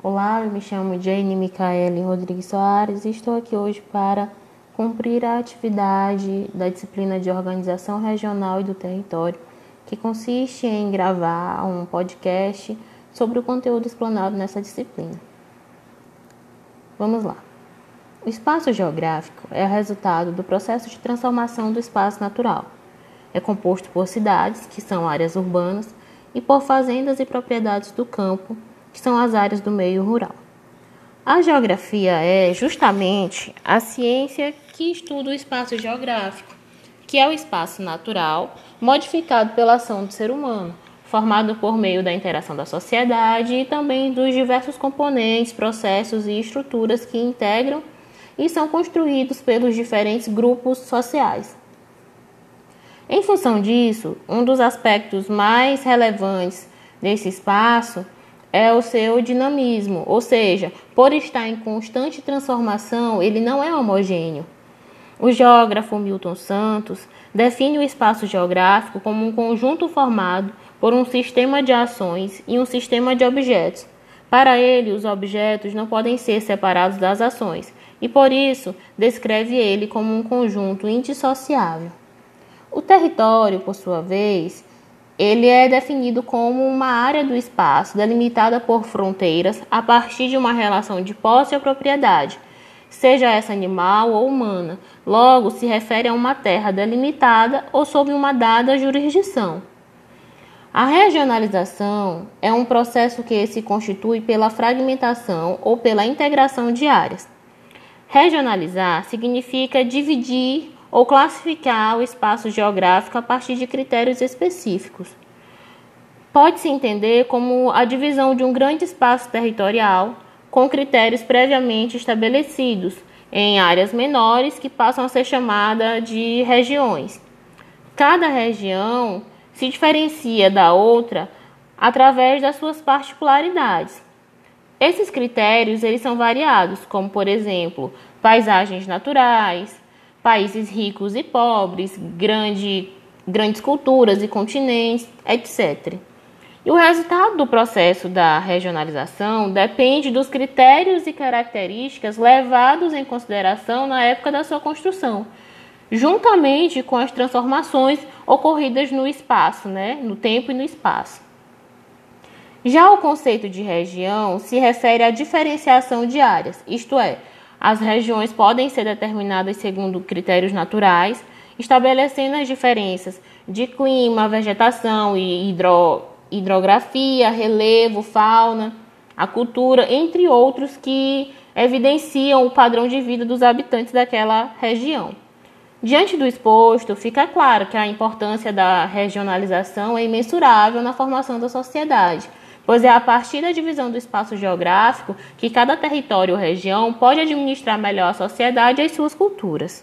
Olá, eu me chamo Jane Micaele Rodrigues Soares e estou aqui hoje para cumprir a atividade da disciplina de Organização Regional e do Território, que consiste em gravar um podcast sobre o conteúdo explanado nessa disciplina. Vamos lá. O espaço geográfico é o resultado do processo de transformação do espaço natural. É composto por cidades, que são áreas urbanas, e por fazendas e propriedades do campo, que são as áreas do meio rural. A geografia é justamente a ciência que estuda o espaço geográfico, que é o espaço natural modificado pela ação do ser humano, formado por meio da interação da sociedade e também dos diversos componentes, processos e estruturas que integram e são construídos pelos diferentes grupos sociais. Em função disso, um dos aspectos mais relevantes desse espaço é o seu dinamismo, ou seja, por estar em constante transformação, ele não é homogêneo. O geógrafo Milton Santos define o espaço geográfico como um conjunto formado por um sistema de ações e um sistema de objetos. Para ele, os objetos não podem ser separados das ações, e por isso descreve ele como um conjunto indissociável. O território, por sua vez, ele é definido como uma área do espaço delimitada por fronteiras a partir de uma relação de posse ou propriedade, seja essa animal ou humana. Logo, se refere a uma terra delimitada ou sob uma dada jurisdição. A regionalização é um processo que se constitui pela fragmentação ou pela integração de áreas. Regionalizar significa dividir ou classificar o espaço geográfico a partir de critérios específicos. Pode-se entender como a divisão de um grande espaço territorial com critérios previamente estabelecidos em áreas menores que passam a ser chamadas de regiões. Cada região se diferencia da outra através das suas particularidades. Esses critérios eles são variados, como por exemplo, paisagens naturais, países ricos e pobres, grande, grandes culturas e continentes, etc. E o resultado do processo da regionalização depende dos critérios e características levados em consideração na época da sua construção, juntamente com as transformações ocorridas no espaço, né, no tempo e no espaço. Já o conceito de região se refere à diferenciação de áreas, isto é, as regiões podem ser determinadas segundo critérios naturais, estabelecendo as diferenças de clima, vegetação e hidro, hidrografia, relevo, fauna, a cultura, entre outros que evidenciam o padrão de vida dos habitantes daquela região. Diante do exposto, fica claro que a importância da regionalização é imensurável na formação da sociedade, pois é a partir da divisão do espaço geográfico que cada território ou região pode administrar melhor a sociedade e as suas culturas.